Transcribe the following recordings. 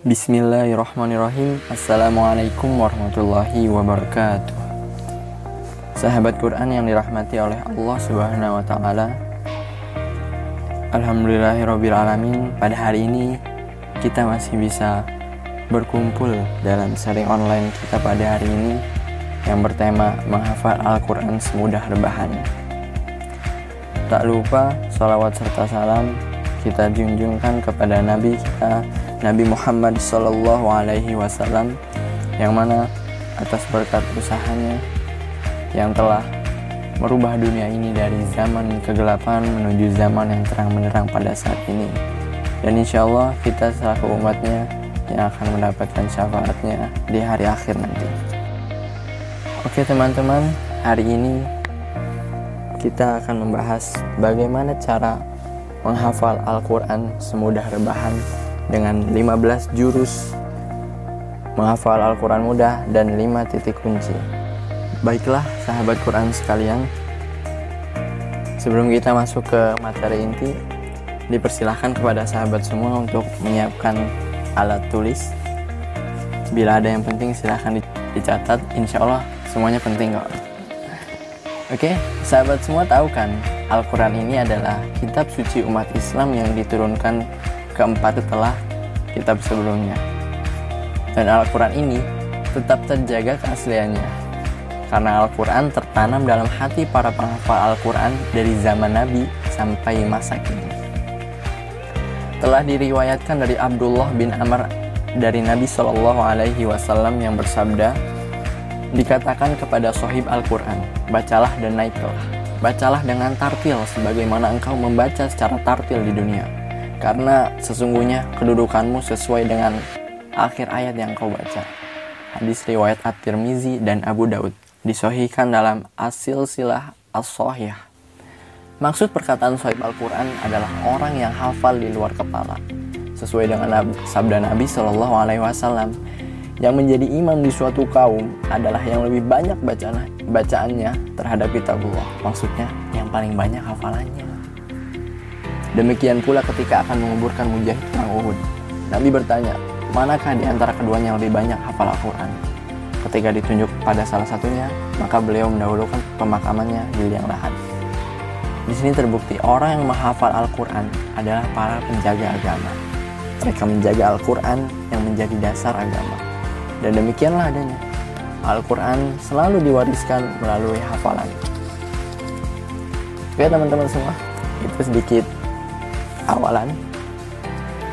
Bismillahirrahmanirrahim. Assalamualaikum warahmatullahi wabarakatuh. Sahabat Quran yang dirahmati oleh Allah subhanahu wa ta'ala Alhamdulillahirrabbilalamin Pada hari ini kita masih bisa berkumpul dalam sharing online kita pada hari ini. Yang bertema menghafal Al-Quran semudah rebahan. Tak lupa salawat serta salam kita junjungkan kepada Nabi kita Nabi Muhammad Sallallahu Alaihi Wasallam yang mana atas berkat usahanya yang telah merubah dunia ini dari zaman kegelapan menuju zaman yang terang menerang pada saat ini. Dan insya Allah kita selaku umatnya yang akan mendapatkan syafaatnya di hari akhir nanti. Oke teman-teman hari ini kita akan membahas bagaimana cara menghafal Al-Quran semudah rebahan dengan 15 jurus menghafal Al-Quran mudah dan 5 titik kunci. Baiklah sahabat Quran sekalian, sebelum kita masuk ke materi inti, dipersilahkan kepada sahabat semua untuk menyiapkan alat tulis. Bila ada yang penting silahkan dicatat, insya Allah semuanya penting kok. Oke, sahabat semua tahu kan, Al-Quran ini adalah kitab suci umat Islam yang diturunkan keempat setelah kitab sebelumnya. Dan Al-Quran ini tetap terjaga keasliannya. Karena Al-Quran tertanam dalam hati para penghafal Al-Quran dari zaman Nabi sampai masa kini. Telah diriwayatkan dari Abdullah bin Amr dari Nabi Shallallahu Alaihi Wasallam yang bersabda, dikatakan kepada sohib Al-Quran, bacalah dan naiklah. Bacalah dengan tartil sebagaimana engkau membaca secara tartil di dunia karena sesungguhnya kedudukanmu sesuai dengan akhir ayat yang kau baca. Hadis riwayat At-Tirmizi dan Abu Daud disohikan dalam Asil Silah As-Sohih. Maksud perkataan sahib Al-Quran adalah orang yang hafal di luar kepala. Sesuai dengan sabda Nabi Shallallahu Alaihi Wasallam, yang menjadi imam di suatu kaum adalah yang lebih banyak bacaan bacaannya terhadap kitabullah. Maksudnya yang paling banyak hafalannya. Demikian pula ketika akan menguburkan mujahid perang Uhud. Nabi bertanya, manakah di antara keduanya lebih banyak hafal Al-Quran? Ketika ditunjuk pada salah satunya, maka beliau mendahulukan pemakamannya di liang lahat. Di sini terbukti orang yang menghafal Al-Quran adalah para penjaga agama. Mereka menjaga Al-Quran yang menjadi dasar agama. Dan demikianlah adanya. Al-Quran selalu diwariskan melalui hafalan. Oke teman-teman semua, itu sedikit awalan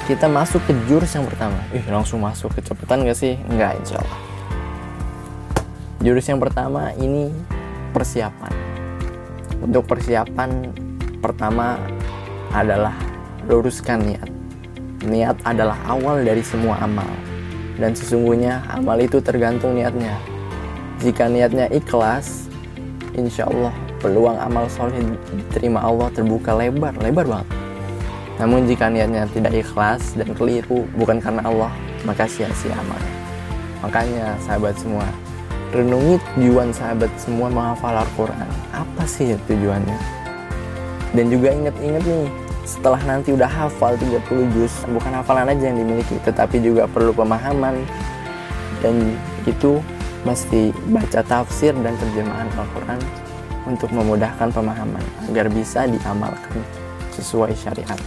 kita masuk ke jurus yang pertama. Ih langsung masuk. Kecepatan gak sih? Enggak insya Allah. Jurus yang pertama ini persiapan. Untuk persiapan pertama adalah luruskan niat. Niat adalah awal dari semua amal. Dan sesungguhnya amal itu tergantung niatnya. Jika niatnya ikhlas insya Allah peluang amal soleh diterima Allah terbuka lebar. Lebar banget namun jika niatnya tidak ikhlas dan keliru bukan karena Allah, maka sia-sia amalnya. Makanya sahabat semua, renungi tujuan sahabat semua menghafal Al-Quran. Apa sih tujuannya? Dan juga ingat-ingat nih, setelah nanti udah hafal 30 juz, bukan hafalan aja yang dimiliki, tetapi juga perlu pemahaman. Dan itu mesti baca tafsir dan terjemahan Al-Quran untuk memudahkan pemahaman agar bisa diamalkan sesuai syariat.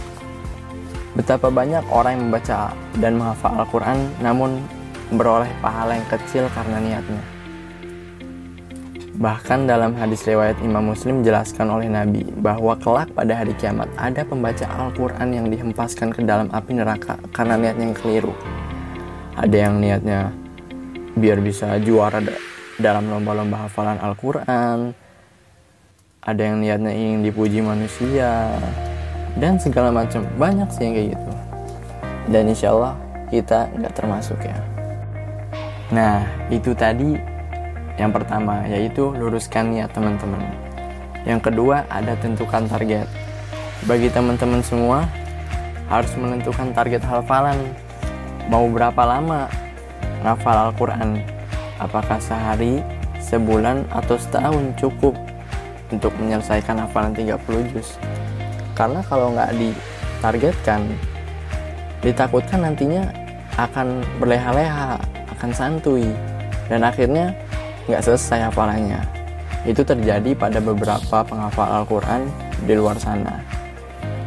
Betapa banyak orang yang membaca dan menghafal Al-Quran namun beroleh pahala yang kecil karena niatnya. Bahkan dalam hadis riwayat Imam Muslim jelaskan oleh Nabi bahwa kelak pada hari kiamat ada pembaca Al-Quran yang dihempaskan ke dalam api neraka karena niatnya yang keliru. Ada yang niatnya biar bisa juara dalam lomba-lomba hafalan Al-Quran. Ada yang niatnya ingin dipuji manusia dan segala macam. Banyak sih yang kayak gitu. Dan insya Allah kita nggak termasuk ya. Nah itu tadi yang pertama yaitu luruskan niat teman-teman. Yang kedua ada tentukan target. Bagi teman-teman semua harus menentukan target hafalan. Mau berapa lama ngafal Al-Quran? Apakah sehari sebulan atau setahun cukup untuk menyelesaikan hafalan 30 juz karena kalau nggak ditargetkan ditakutkan nantinya akan berleha-leha akan santuy. Dan akhirnya nggak selesai hafalannya itu terjadi pada beberapa penghafal Al-Quran di luar sana.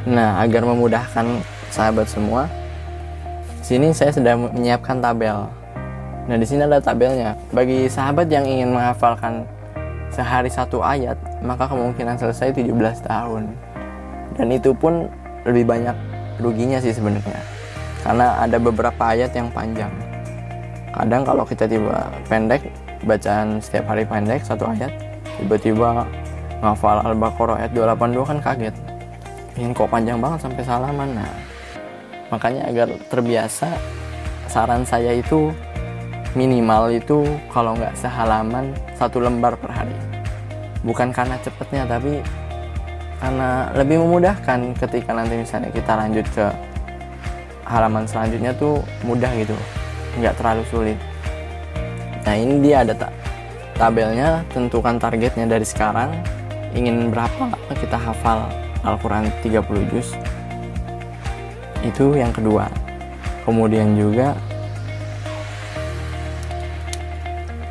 Nah agar memudahkan sahabat semua sini saya sedang menyiapkan tabel. Nah di sini ada tabelnya. Bagi sahabat yang ingin menghafalkan sehari satu ayat maka kemungkinan selesai 17 tahun dan itu pun lebih banyak ruginya sih sebenarnya. Karena ada beberapa ayat yang panjang. Kadang kalau kita tiba pendek bacaan setiap hari pendek satu ayat tiba-tiba ngafal Al-Baqarah ayat 282 kan kaget. Ini kok panjang banget sampai salaman? Nah makanya agar terbiasa saran saya itu minimal itu kalau nggak sehalaman satu lembar per hari. Bukan karena cepetnya tapi karena lebih memudahkan ketika nanti misalnya kita lanjut ke halaman selanjutnya tuh mudah gitu. Nggak terlalu sulit. Nah ini dia ada tak tabelnya tentukan targetnya dari sekarang. Ingin berapa kita hafal Al-Quran 30 juz. Itu yang kedua. Kemudian juga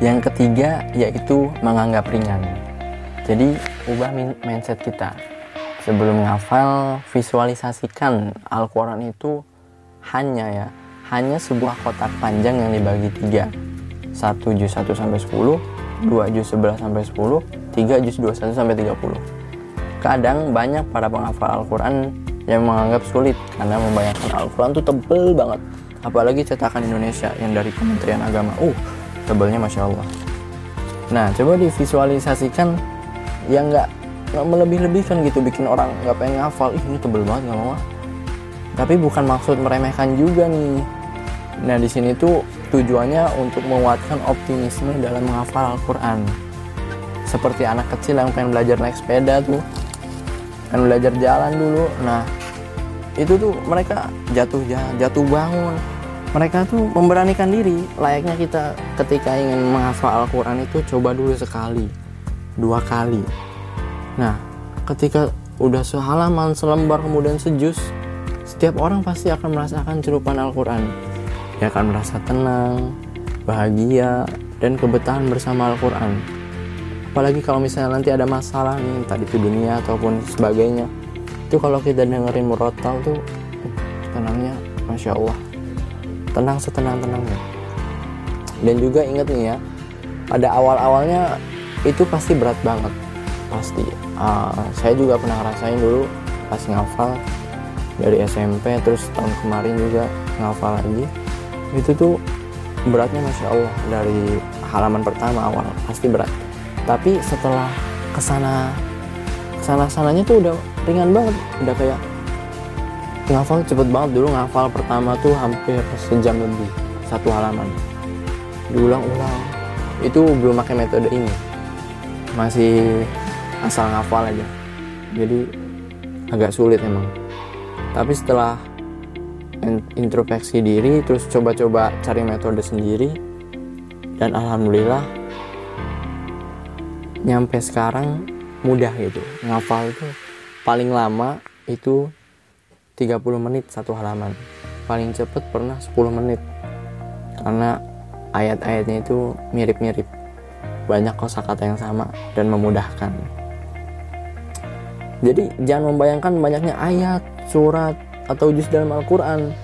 yang ketiga yaitu menganggap ringan. Jadi ubah mindset kita. Sebelum menghafal, visualisasikan Al-Quran itu hanya ya, hanya sebuah kotak panjang yang dibagi tiga. Satu juz 1 sampai 10, dua juz 11 sampai 10, tiga juz 21 sampai 30. Kadang banyak para penghafal Al-Quran yang menganggap sulit karena membayangkan Al-Quran itu tebel banget. Apalagi cetakan Indonesia yang dari Kementerian Agama. Uh, tebalnya masya Allah nah coba divisualisasikan yang nggak melebih-lebihkan gitu bikin orang nggak pengen ngafal ih ini tebel banget nggak mau tapi bukan maksud meremehkan juga nih. Nah di sini tuh tujuannya untuk menguatkan optimisme dalam menghafal Al-Quran. Seperti anak kecil yang pengen belajar naik sepeda tuh. Pengen belajar jalan dulu. Nah itu tuh mereka jatuh jatuh bangun. Mereka tuh memberanikan diri. Layaknya kita ketika ingin menghafal Al-Quran itu coba dulu sekali. Dua kali nah ketika udah sehalaman selembar kemudian sejus setiap orang pasti akan merasakan cerupan Al-Quran. Dia akan merasa tenang bahagia dan kebetahan bersama Al-Quran. Apalagi kalau misalnya nanti ada masalah nih tadi itu dunia ataupun sebagainya itu kalau kita dengerin murotal tuh tenangnya Masya Allah. Tenang setenang-tenangnya. Dan juga inget nih ya pada awal-awalnya itu pasti berat banget. Pasti uh, saya juga pernah ngerasain dulu pas ngafal dari SMP terus tahun kemarin juga ngafal lagi. Itu tuh beratnya masya Allah dari halaman pertama awal pasti berat. Tapi setelah ke sana ke sana sananya tuh udah ringan banget udah kayak ngafal cepet banget. Dulu ngafal pertama tuh hampir sejam lebih satu halaman. Diulang-ulang. Itu belum pakai metode ini. Masih asal ngafal aja. Jadi agak sulit emang. Tapi setelah introspeksi diri terus coba-coba cari metode sendiri dan alhamdulillah nyampe sekarang mudah gitu. Ngafal itu paling lama itu 30 menit satu halaman. Paling cepet pernah 10 menit. Karena ayat-ayatnya itu mirip-mirip. Banyak kosakata yang sama dan memudahkan jadi jangan membayangkan banyaknya ayat, surat, atau juz dalam Al-Quran.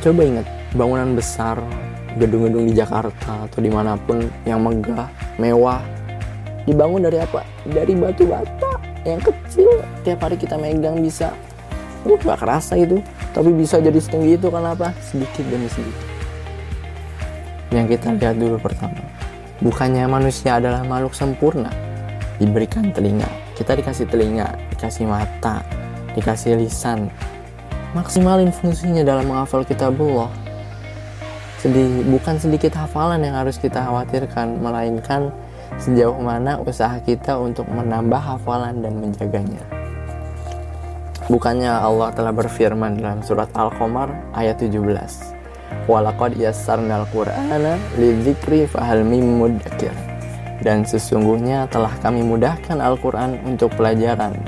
Coba ingat bangunan besar gedung-gedung di Jakarta atau di mana pun yang megah, mewah dibangun dari apa? dari batu bata yang kecil. Tiap hari kita megang bisa. Uh gak kerasa itu. Tapi bisa jadi setinggi itu kenapa? Sedikit demi sedikit. Yang kita lihat dulu pertama bukannya manusia adalah makhluk sempurna diberikan telinga kita dikasih telinga dikasih mata dikasih lisan maksimalin fungsinya dalam menghafal kitabullah sedih bukan sedikit hafalan yang harus kita khawatirkan melainkan sejauh mana usaha kita untuk menambah hafalan dan menjaganya Bukannya Allah telah berfirman dalam surat Al-Qamar ayat 17. Walaqad yassarnal Qur'ana lidzikri fahal mim mudzakir. Dan sesungguhnya telah kami mudahkan Al-Qur'an untuk pelajaran.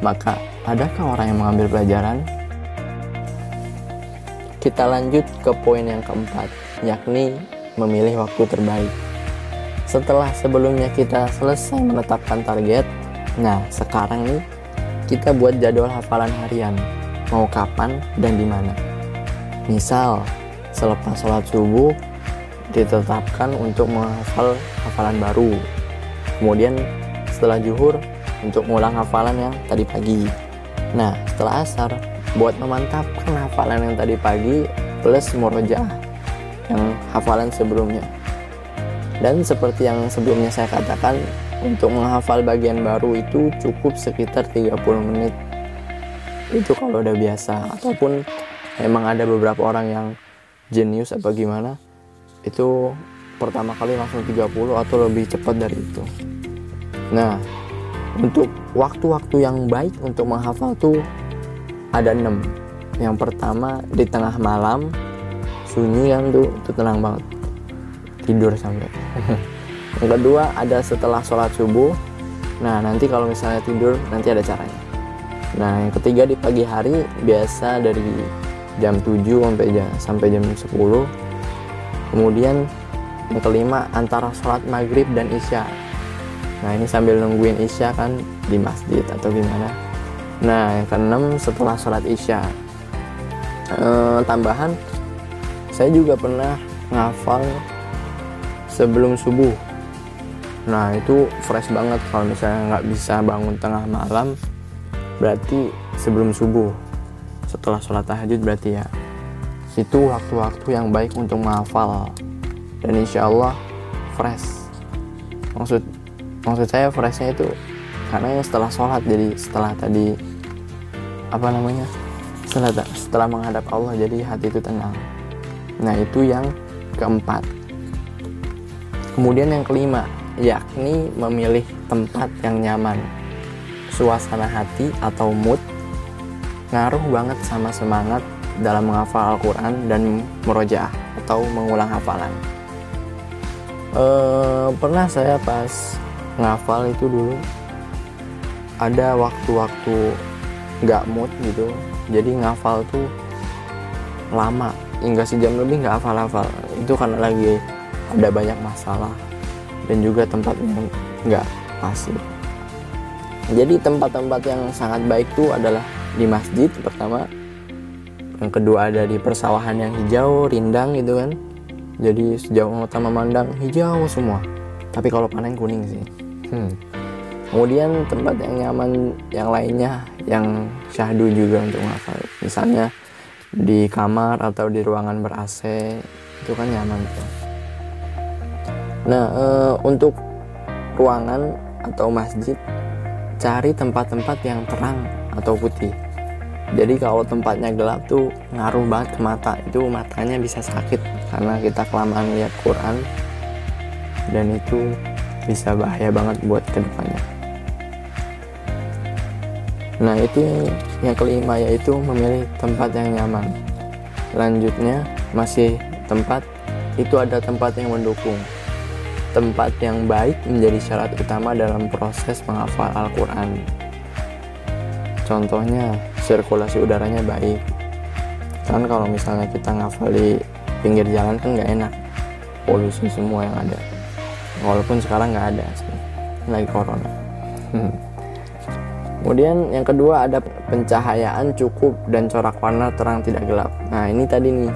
Maka adakah orang yang mengambil pelajaran? kita lanjut ke poin yang keempat, yakni memilih waktu terbaik. Setelah sebelumnya kita selesai menetapkan target, nah sekarang nih kita buat jadwal hafalan harian, mau kapan dan di mana. Misal, selepas sholat subuh ditetapkan untuk menghafal hafalan baru. Kemudian setelah zuhur untuk mengulang hafalan yang tadi pagi. Nah, setelah asar buat memantapkan hafalan yang tadi pagi plus murojaah yang hafalan sebelumnya. Dan seperti yang sebelumnya saya katakan, untuk menghafal bagian baru itu cukup sekitar 30 menit itu kalau udah biasa ataupun emang ada beberapa orang yang jenius apa gimana itu pertama kali langsung 30 atau lebih cepat dari itu. Nah untuk waktu-waktu yang baik untuk menghafal tuh ada 6 yang pertama di tengah malam sunyi kan tuh itu tenang banget. Tidur sampai. Yang kedua ada setelah sholat subuh. Nah nanti kalau misalnya tidur nanti ada caranya. Nah yang ketiga di pagi hari biasa dari jam 7 sampai jam sampai jam 10 kemudian yang kelima antara sholat maghrib dan isya. Nah ini sambil nungguin isya kan di masjid atau gimana? Nah yang keenam setelah sholat isya. E, tambahan saya juga pernah ngafal sebelum subuh. Nah itu fresh banget kalau misalnya nggak bisa bangun tengah malam berarti sebelum subuh. Setelah sholat tahajud berarti ya itu waktu-waktu yang baik untuk menghafal. Dan insya Allah fresh. Maksud maksud saya freshnya itu karena setelah sholat jadi setelah tadi apa namanya setelah setelah menghadap Allah jadi hati itu tenang. Nah itu yang keempat. Kemudian yang kelima yakni memilih tempat yang nyaman. Suasana hati atau mood ngaruh banget sama semangat dalam menghafal Al-Quran dan merojaah atau mengulang hafalan. E, pernah saya pas ngafal itu dulu ada waktu-waktu nggak mood gitu, jadi ngafal tuh lama hingga sejam lebih nggak hafal-hafal itu karena lagi ada banyak masalah dan juga tempat yang nggak asli. Jadi tempat-tempat yang sangat baik itu adalah di masjid pertama, yang kedua ada di persawahan yang hijau, rindang gitu kan. Jadi sejauh mata memandang hijau semua. Tapi kalau panen kuning sih. Hmm. Kemudian tempat yang nyaman yang lainnya yang syahdu juga untuk menghafal. Misalnya di kamar atau di ruangan ber AC itu kan nyaman tuh. Nah, e, untuk ruangan atau masjid, cari tempat-tempat yang terang atau putih. Jadi kalau tempatnya gelap tuh ngaruh banget ke mata, itu matanya bisa sakit karena kita kelamaan lihat Quran dan itu bisa bahaya banget buat ke depannya. Nah itu yang kelima yaitu memilih tempat yang nyaman. Selanjutnya masih tempat itu ada tempat yang mendukung tempat yang baik menjadi syarat utama dalam proses menghafal Al-Quran. Contohnya, sirkulasi udaranya baik. Kan kalau misalnya kita ngafal di pinggir jalan kan nggak enak. Polusi semua yang ada. Walaupun sekarang nggak ada sih. Lagi corona. Hmm. Kemudian yang kedua ada pencahayaan cukup dan corak warna terang tidak gelap. Nah ini tadi nih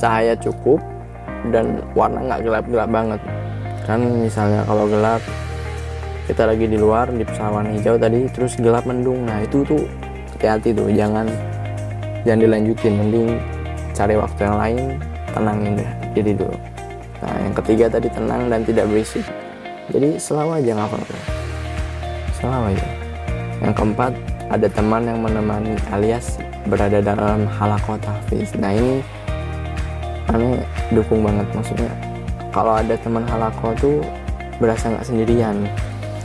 cahaya cukup dan warna nggak gelap-gelap banget kan misalnya kalau gelap kita lagi di luar di pesawat hijau tadi terus gelap mendung nah itu tuh hati-hati tuh jangan jangan dilanjutin mending cari waktu yang lain tenangin deh jadi dulu. Nah yang ketiga tadi tenang dan tidak berisik. Jadi selalu aja ngapal selalu aja. Yang keempat ada teman yang menemani alias berada dalam halakot hafiz. Nah ini aneh dukung banget maksudnya kalau ada teman halako tuh berasa nggak sendirian.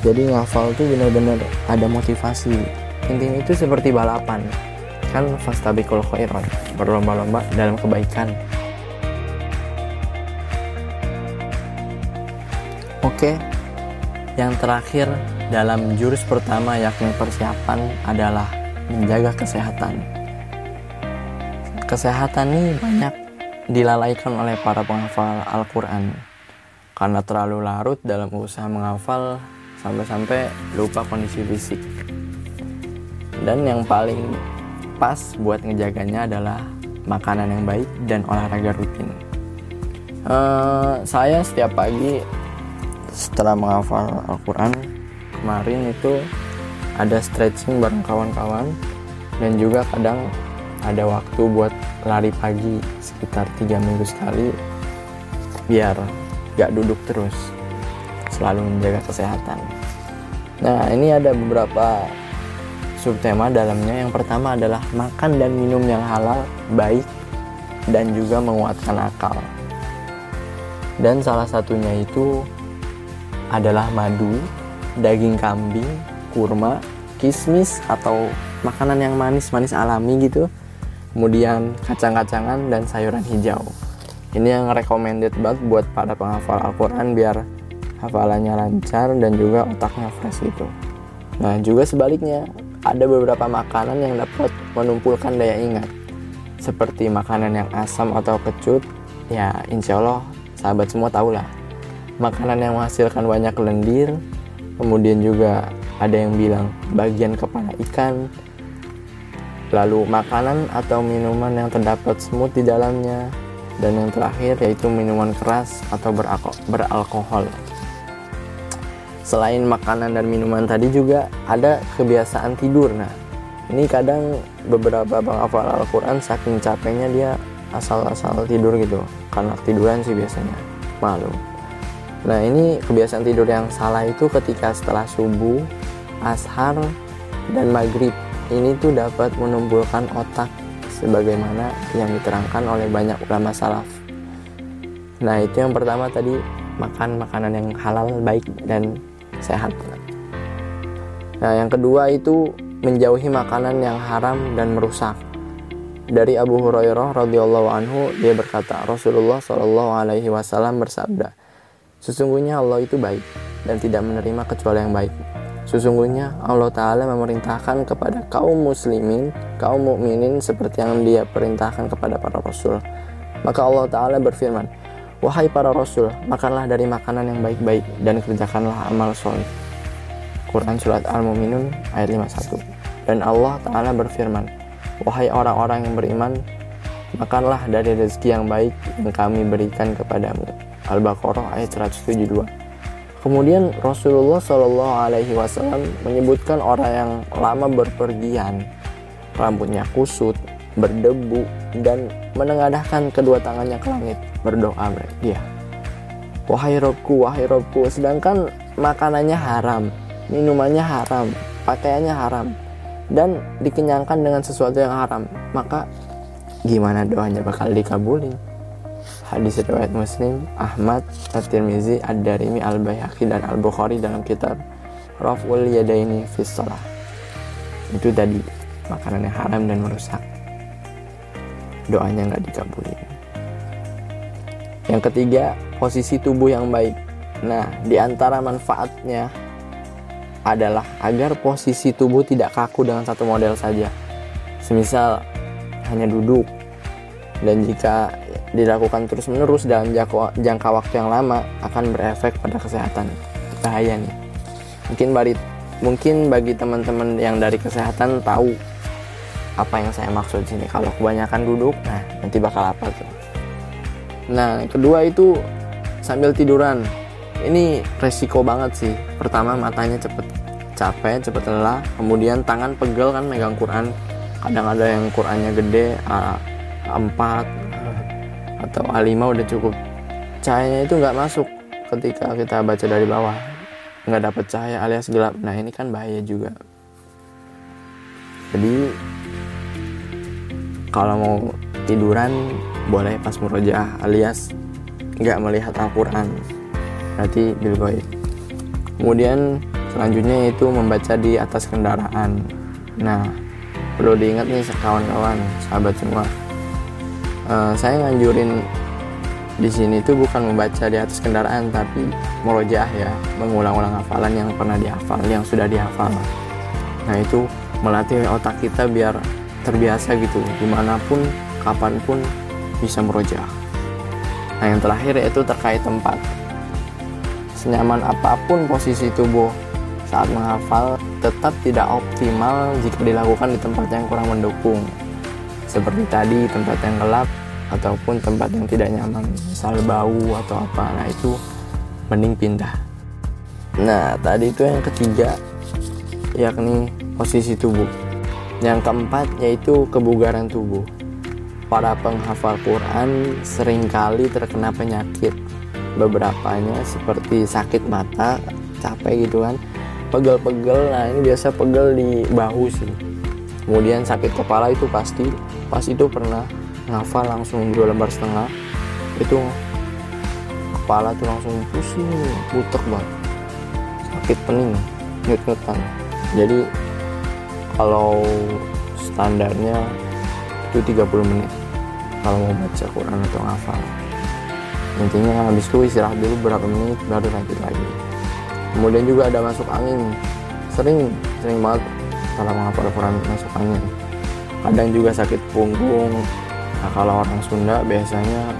Jadi ngafal tuh benar-benar ada motivasi intinya itu seperti balapan. Kan fastabikul khairat berlomba-lomba dalam kebaikan. Oke yang terakhir dalam jurus pertama yakni persiapan adalah menjaga kesehatan. Kesehatan nih banyak dilalaikan oleh para penghafal Al-Quran. Karena terlalu larut dalam usaha menghafal sampai-sampai lupa kondisi fisik dan yang paling pas buat ngejaganya adalah makanan yang baik dan olahraga rutin. Uh, saya setiap pagi setelah menghafal Al-Quran kemarin itu ada stretching bareng kawan-kawan. Dan juga kadang ada waktu buat lari pagi sekitar tiga minggu sekali biar gak duduk terus selalu menjaga kesehatan. Nah ini ada beberapa subtema dalamnya yang pertama adalah makan dan minum yang halal baik dan juga menguatkan akal. Dan salah satunya itu adalah madu daging kambing kurma kismis atau makanan yang manis-manis alami gitu. Kemudian kacang-kacangan dan sayuran hijau. Ini yang recommended banget buat para penghafal Al-Quran biar hafalannya lancar dan juga otaknya fresh gitu. Nah juga sebaliknya ada beberapa makanan yang dapat menumpulkan daya ingat. Seperti makanan yang asam atau kecut ya insya Allah sahabat semua tahu lah makanan yang menghasilkan banyak lendir kemudian juga ada yang bilang bagian kepala ikan. Lalu makanan atau minuman yang terdapat semut di dalamnya, dan yang terakhir yaitu minuman keras atau beralkohol. Selain makanan dan minuman tadi juga ada kebiasaan tidur. Nah, ini kadang beberapa penghafal Al-Quran saking capeknya dia asal-asal tidur gitu, karena tiduran sih biasanya malu. Nah ini kebiasaan tidur yang salah itu ketika setelah subuh, ashar, dan maghrib ini tuh dapat menumbuhkan otak sebagaimana yang diterangkan oleh banyak ulama salaf. Nah, itu yang pertama tadi makan makanan yang halal, baik dan sehat. Nah, yang kedua itu menjauhi makanan yang haram dan merusak. Dari Abu Hurairah radhiyallahu anhu dia berkata, Rasulullah shallallahu alaihi wasallam bersabda, sesungguhnya Allah itu baik dan tidak menerima kecuali yang baik. Sesungguhnya Allah Ta'ala memerintahkan kepada kaum muslimin, kaum mukminin seperti yang dia perintahkan kepada para rasul. Maka Allah Ta'ala berfirman, Wahai para rasul, makanlah dari makanan yang baik-baik dan kerjakanlah amal soleh. Quran Surat Al-Mu'minun ayat 51 Dan Allah Ta'ala berfirman, Wahai orang-orang yang beriman, makanlah dari rezeki yang baik yang kami berikan kepadamu. Al-Baqarah ayat 172 Kemudian Rasulullah Shallallahu Alaihi Wasallam menyebutkan orang yang lama berpergian, rambutnya kusut, berdebu, dan menengadahkan kedua tangannya ke langit berdoa dia. Wahai Robku, wahai Robku, sedangkan makanannya haram, minumannya haram, pakaiannya haram, dan dikenyangkan dengan sesuatu yang haram, maka gimana doanya bakal dikabulin? hadis riwayat Muslim, Ahmad, At-Tirmizi, Ad-Darimi, Al-Baihaqi dan Al-Bukhari dalam kitab Raf'ul Yadaini fi Shalah. Itu tadi makanan yang haram dan merusak. Doanya nggak dikabulin. Yang ketiga, posisi tubuh yang baik. Nah, di antara manfaatnya adalah agar posisi tubuh tidak kaku dengan satu model saja. Semisal hanya duduk dan jika dilakukan terus-menerus dalam jangka, waktu yang lama akan berefek pada kesehatan. Bahaya nih. Mungkin bagi mungkin bagi teman-teman yang dari kesehatan tahu apa yang saya maksud sini. Kalau kebanyakan duduk, nah nanti bakal apa tuh. Nah, kedua itu sambil tiduran. Ini resiko banget sih. Pertama matanya cepet capek, cepet lelah. Kemudian tangan pegel kan megang Quran. Kadang ada yang Qurannya gede, A4, atau A5 udah cukup cahayanya itu nggak masuk ketika kita baca dari bawah nggak dapat cahaya alias gelap nah ini kan bahaya juga jadi kalau mau tiduran boleh pas murojaah alias nggak melihat Al-Quran. Berarti bilgoib kemudian selanjutnya itu membaca di atas kendaraan. Nah perlu diingat nih kawan-kawan sahabat semua. Uh, saya nganjurin di sini tuh bukan membaca di atas kendaraan tapi merojah ya. Mengulang-ulang hafalan yang pernah dihafal yang sudah dihafal. Nah itu melatih otak kita biar terbiasa gitu di mana pun kapan pun bisa meroja. Nah yang terakhir yaitu terkait tempat. Senyaman apa pun posisi tubuh saat menghafal tetap tidak optimal jika dilakukan di tempat yang kurang mendukung. Seperti tadi tempat yang gelap ataupun tempat yang tidak nyaman, misal bau atau apa. Nah itu mending pindah. Nah tadi itu yang ketiga yakni posisi tubuh. Yang keempat yaitu kebugaran tubuh. Para penghafal Quran sering kali terkena penyakit. Beberapanya seperti sakit mata capek gitu kan. Pegel-pegel nah ini biasa pegel di bahu sih. Kemudian sakit kepala itu pasti. Pas itu pernah ngafal langsung dua lembar setengah. Itu kepala tuh langsung pusing butek banget. Sakit pening nyut-nyutan. Jadi kalau standarnya itu 30 menit. Kalau mau baca Quran atau ngafal. Intinya habis itu istirahat dulu berapa menit baru lanjut lagi. Kemudian juga ada masuk angin. Sering sering banget kalau menghafal Quran masuk angin. Kadang juga sakit punggung. Nah, kalau orang Sunda biasanya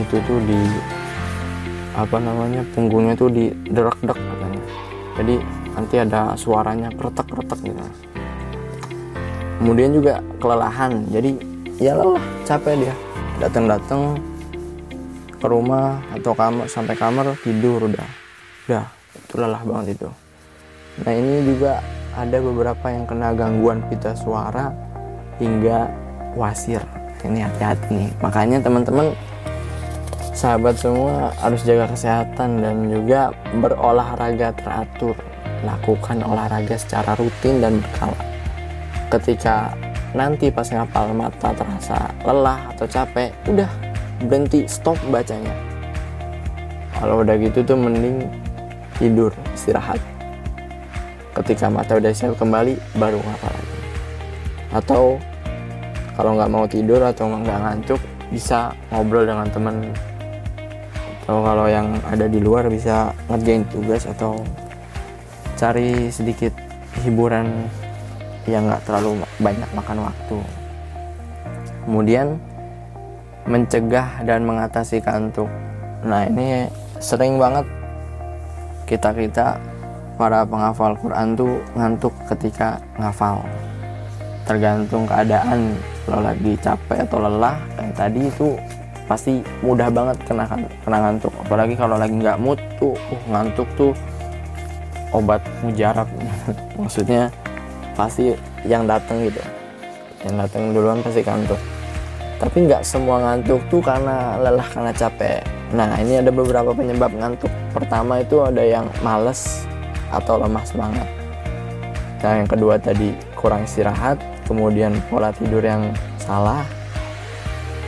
itu tuh di apa namanya punggungnya tuh di derak-derak katanya. Jadi nanti ada suaranya kretek-kretek gitu. Kemudian juga kelelahan. Jadi ya lelah capek dia. Datang-datang ke rumah atau kamar sampai kamar tidur udah. Udah itu lelah banget itu. Nah ini juga ada beberapa yang kena gangguan pita suara hingga wasir. Ini hati-hati nih. Makanya teman-teman sahabat semua harus jaga kesehatan dan juga berolahraga teratur lakukan olahraga secara rutin dan berkala. Ketika nanti pas ngapal mata terasa lelah atau capek udah berhenti stop bacanya. Kalau udah gitu tuh mending tidur istirahat. Ketika mata udah siap kembali baru ngapal lagi. Atau kalau nggak mau tidur atau nggak ngantuk bisa ngobrol dengan teman atau kalau yang ada di luar bisa ngerjain tugas atau cari sedikit hiburan yang nggak terlalu banyak makan waktu. Kemudian mencegah dan mengatasi kantuk. Nah ini sering banget kita kita para penghafal Quran tuh ngantuk ketika ngafal. Tergantung keadaan kalau lagi capek atau lelah kayak tadi itu pasti mudah banget kena kena ngantuk. Apalagi kalau lagi nggak mood tuh uh, ngantuk tuh obat mujarab. Maksudnya pasti yang datang gitu. Yang datang duluan pasti kantuk tapi nggak semua ngantuk tuh karena lelah karena capek. Nah ini ada beberapa penyebab ngantuk. Pertama itu ada yang males atau lemah semangat. Nah yang kedua tadi kurang istirahat. Kemudian pola tidur yang salah.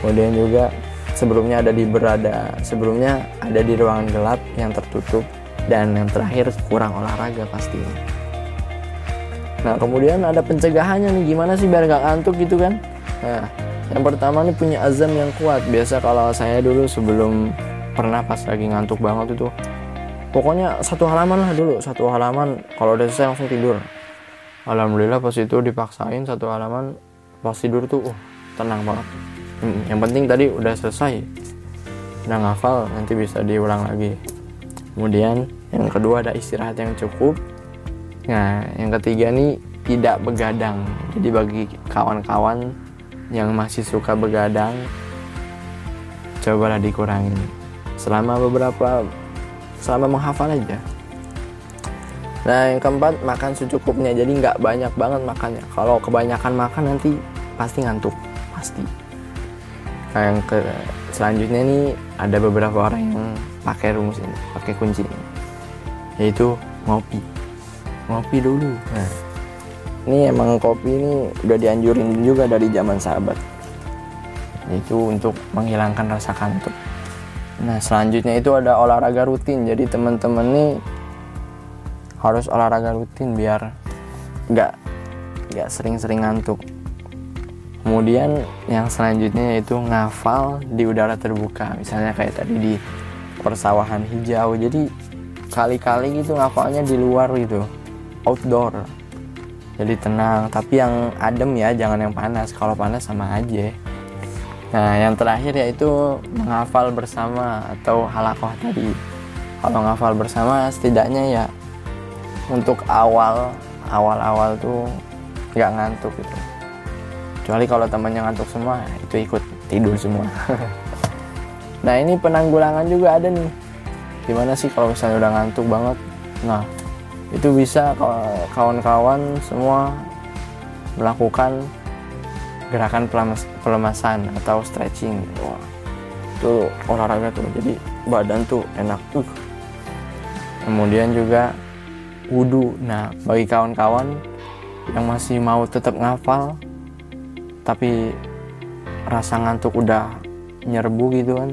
Kemudian juga sebelumnya ada di berada sebelumnya ada di ruangan gelap yang tertutup dan yang terakhir kurang olahraga pastinya. Nah kemudian ada pencegahannya nih. Gimana sih biar gak ngantuk gitu kan? Nah yang pertama nih punya azam yang kuat. Biasa kalau saya dulu sebelum pernah pas lagi ngantuk banget itu Pokoknya satu halaman lah dulu. Satu halaman kalau udah selesai langsung tidur. Alhamdulillah pas itu dipaksain satu halaman Pas tidur tuh uh, tenang banget. Hmm, Yang penting tadi udah selesai. Udah ngafal nanti bisa diulang lagi Kemudian yang kedua ada istirahat yang cukup Nah, yang ketiga nih tidak begadang. Jadi bagi kawan-kawan yang masih suka begadang, cobalah dikurangin. Selama beberapa selama menghafal aja. Nah, yang keempat makan secukupnya. Jadi nggak banyak banget makannya. Kalau kebanyakan makan nanti pasti ngantuk, pasti. Nah, yang ke selanjutnya nih ada beberapa orang yang pakai rumus ini, pakai kunci ini, yaitu ngopi. Ngopi dulu. Nah ini emang kopi ini udah dianjurin juga dari zaman sahabat. Itu untuk menghilangkan rasa kantuk. Nah selanjutnya itu ada olahraga rutin. Jadi teman-teman nih harus olahraga rutin biar nggak nggak sering-sering ngantuk kemudian yang selanjutnya yaitu ngafal di udara terbuka. Misalnya kayak tadi di persawahan hijau. Jadi kali-kali gitu ngafalnya di luar gitu. Outdoor. Jadi tenang. Tapi yang adem ya jangan yang panas. Kalau panas sama aja. Nah, yang terakhir yaitu menghafal bersama atau halakoh tadi. Kalau menghafal bersama setidaknya ya untuk awal awal-awal tuh nggak ngantuk gitu. Kecuali kalau temannya ngantuk semua, itu ikut tidur semua. nah, ini penanggulangan juga ada nih. Gimana sih kalau misalnya udah ngantuk banget? Nah, itu bisa kawan-kawan semua melakukan gerakan pelemasan atau stretching wah itu olahraga tuh jadi badan tuh enak tuh kemudian juga wudhu nah bagi kawan-kawan yang masih mau tetap ngafal tapi rasa ngantuk udah nyerbu gitu kan.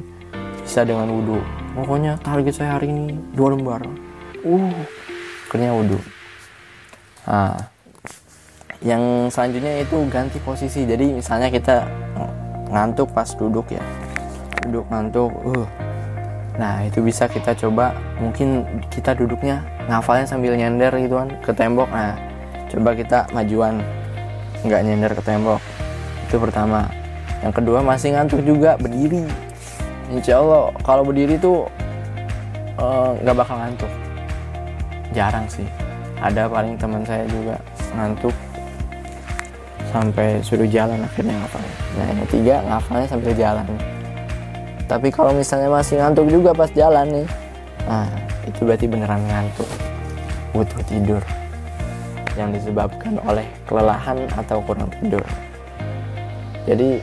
Bisa dengan wudhu pokoknya target saya hari ini dua lembar. Uh akhirnya wudhu nah yang selanjutnya itu ganti posisi. Jadi misalnya kita ngantuk pas duduk ya. Duduk ngantuk uh. Nah itu bisa kita coba. Mungkin kita duduknya ngafalnya sambil nyender gitu kan ke tembok. Nah coba kita majuan. Nggak nyender ke tembok itu pertama. Yang kedua masih ngantuk juga berdiri. Insya Allah kalau berdiri tuh eh, nggak uh, bakal ngantuk. Jarang sih. Ada paling teman saya juga ngantuk sampai suruh jalan akhirnya ngafal nah yang ketiga ngafalnya sambil jalan. Tapi kalau misalnya masih ngantuk juga pas jalan nih nah itu berarti beneran ngantuk. Butuh tidur. Yang disebabkan oleh kelelahan atau kurang tidur jadi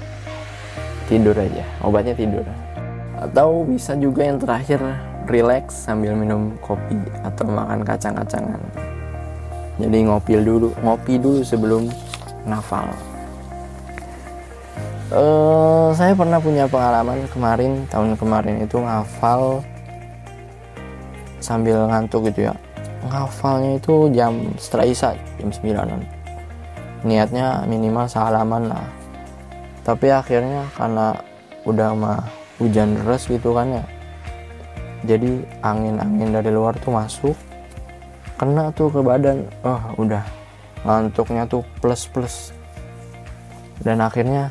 tidur aja obatnya tidur. Atau bisa juga yang terakhir relax sambil minum kopi atau makan kacang-kacangan. Jadi ngopi dulu ngopi dulu sebelum nafal. Uh, saya pernah punya pengalaman kemarin tahun kemarin itu ngafal sambil ngantuk gitu ya. Ngafalnya itu jam setelah isya jam 9 niatnya minimal salaman lah tapi akhirnya karena udah mah hujan deras gitu kan ya jadi angin-angin dari luar tuh masuk kena tuh ke badan. Oh udah ngantuknya tuh plus plus dan akhirnya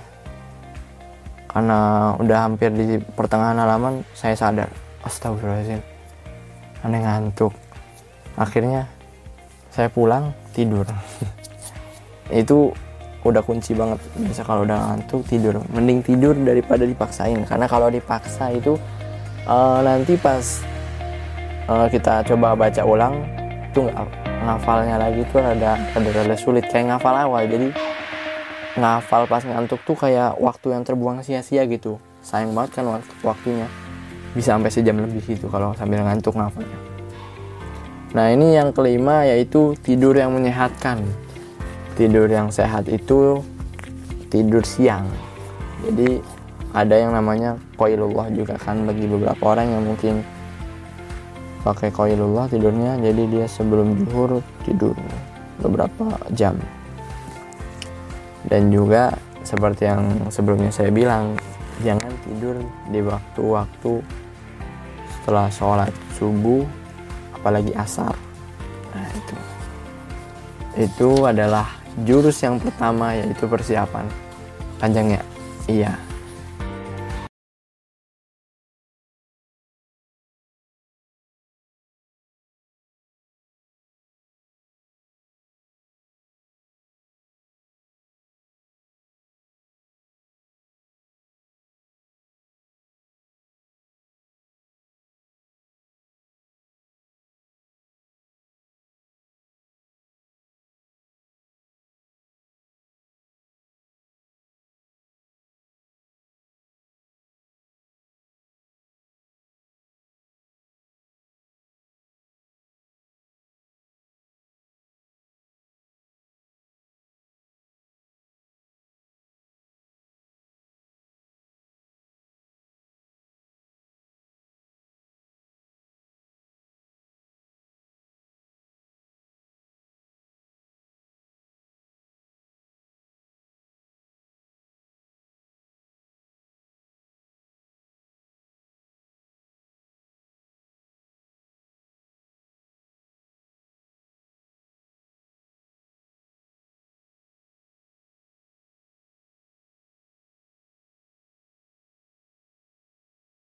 karena udah hampir di pertengahan halaman saya sadar astagfirullahaladzim aneh ngantuk. Akhirnya saya pulang tidur. Itu udah kunci banget. Biasa kalau udah ngantuk tidur. Mending tidur daripada dipaksain. Karena kalau dipaksa itu uh, nanti pas uh, kita coba baca ulang itu nggak ngafalnya lagi tuh ada ada rada sulit. Kayak ngafal awal. Jadi ngafal pas ngantuk tuh kayak waktu yang terbuang sia-sia gitu. Sayang banget kan waktu waktunya. Bisa sampai sejam lebih gitu kalau sambil ngantuk ngafalnya. Nah ini yang kelima yaitu tidur yang menyehatkan tidur yang sehat itu tidur siang. Jadi ada yang namanya koilullah juga kan bagi beberapa orang yang mungkin pakai koilullah tidurnya jadi dia sebelum zuhur tidur beberapa jam. Dan juga seperti yang sebelumnya saya bilang jangan tidur di waktu-waktu setelah sholat subuh apalagi asar. Nah itu. Itu adalah jurus yang pertama yaitu persiapan. Panjangnya iya